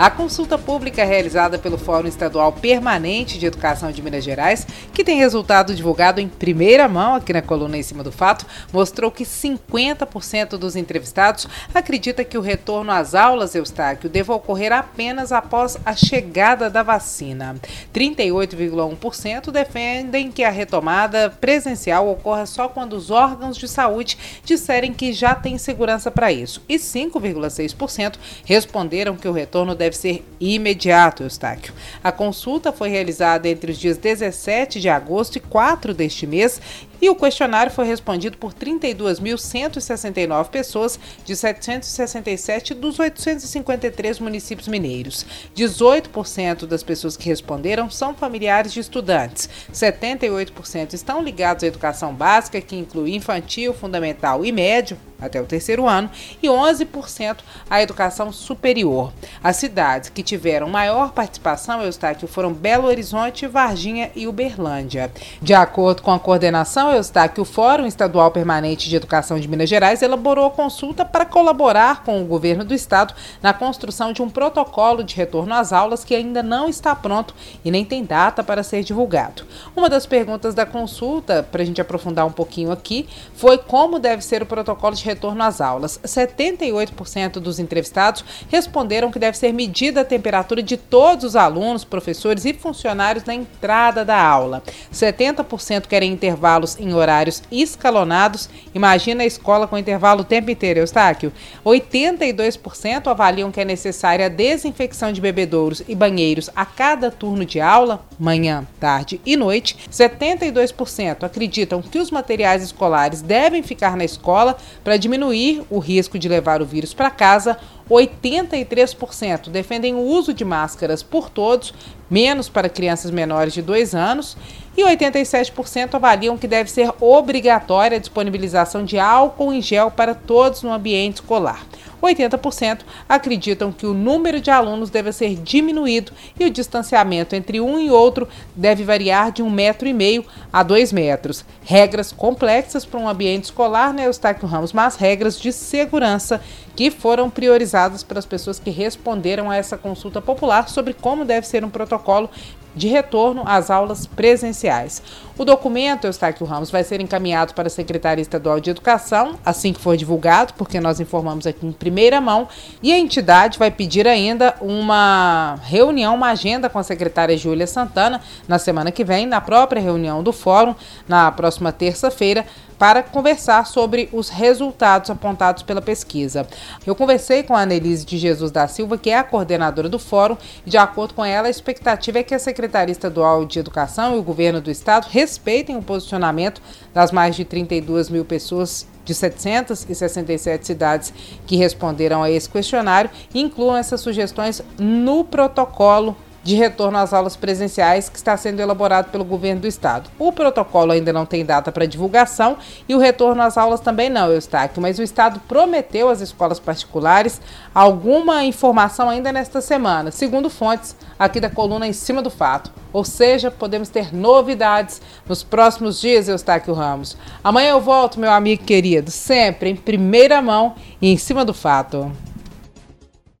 A consulta pública realizada pelo Fórum Estadual Permanente de Educação de Minas Gerais, que tem resultado divulgado em primeira mão aqui na coluna em cima do fato, mostrou que 50% dos entrevistados acredita que o retorno às aulas, Eustáquio, deva ocorrer apenas após a chegada da vacina. 38,1% defendem que a retomada presencial ocorra só quando os órgãos de saúde disserem que já têm segurança para isso. E 5,6% responderam que o retorno deve deve ser imediato, Eustáquio. A consulta foi realizada entre os dias 17 de agosto e 4 deste mês e o questionário foi respondido por 32.169 pessoas de 767 dos 853 municípios mineiros. 18% das pessoas que responderam são familiares de estudantes. 78% estão ligados à educação básica, que inclui infantil, fundamental e médio, até o terceiro ano, e 11% à educação superior. As cidades que tiveram maior participação, Eustáquio, foram Belo Horizonte, Varginha e Uberlândia. De acordo com a coordenação, Eustáquio, o Fórum Estadual Permanente de Educação de Minas Gerais elaborou a consulta para colaborar com o governo do estado na construção de um protocolo de retorno às aulas que ainda não está pronto e nem tem data para ser divulgado. Uma das perguntas da consulta, para a gente aprofundar um pouquinho aqui, foi como deve ser o protocolo de retorno às aulas. 78% dos entrevistados responderam que deve ser medida a temperatura de todos os alunos, professores e funcionários na entrada da aula. 70% querem intervalos em horários escalonados. Imagina a escola com intervalo o tempo inteiro, Eustáquio. 82% avaliam que é necessária a desinfecção de bebedouros e banheiros a cada turno de aula, manhã, tarde e noite. 72% acreditam que os materiais escolares devem ficar na escola para diminuir o risco de levar o vírus para casa, 83% defendem o uso de máscaras por todos, menos para crianças menores de 2 anos, e 87% avaliam que deve ser obrigatória a disponibilização de álcool em gel para todos no ambiente escolar. 80% acreditam que o número de alunos deve ser diminuído e o distanciamento entre um e outro deve variar de um metro e meio a dois metros. Regras complexas para um ambiente escolar, né, Eustáquio Ramos, mas regras de segurança que foram priorizadas para as pessoas que responderam a essa consulta popular sobre como deve ser um protocolo de retorno às aulas presenciais. O documento, Eustáquio Ramos, vai ser encaminhado para a Secretaria Estadual de Educação, assim que for divulgado, porque nós informamos aqui em primeira mão, e a entidade vai pedir ainda uma reunião, uma agenda com a secretária Júlia Santana na semana que vem, na própria reunião do fórum, na próxima terça-feira, para conversar sobre os resultados apontados pela pesquisa. Eu conversei com a Anelise de Jesus da Silva, que é a coordenadora do fórum, e de acordo com ela, a expectativa é que a Secretaria Estadual de Educação e o governo do estado respeitem o posicionamento das mais de 32 mil pessoas de 767 cidades que responderam a esse questionário incluam essas sugestões no protocolo de retorno às aulas presenciais que está sendo elaborado pelo governo do estado. O protocolo ainda não tem data para divulgação e o retorno às aulas também não, Eustáquio, mas o estado prometeu às escolas particulares alguma informação ainda nesta semana, segundo fontes aqui da coluna em cima do fato. Ou seja, podemos ter novidades nos próximos dias, Eustáquio Ramos. Amanhã eu volto, meu amigo querido, sempre em primeira mão e em cima do fato.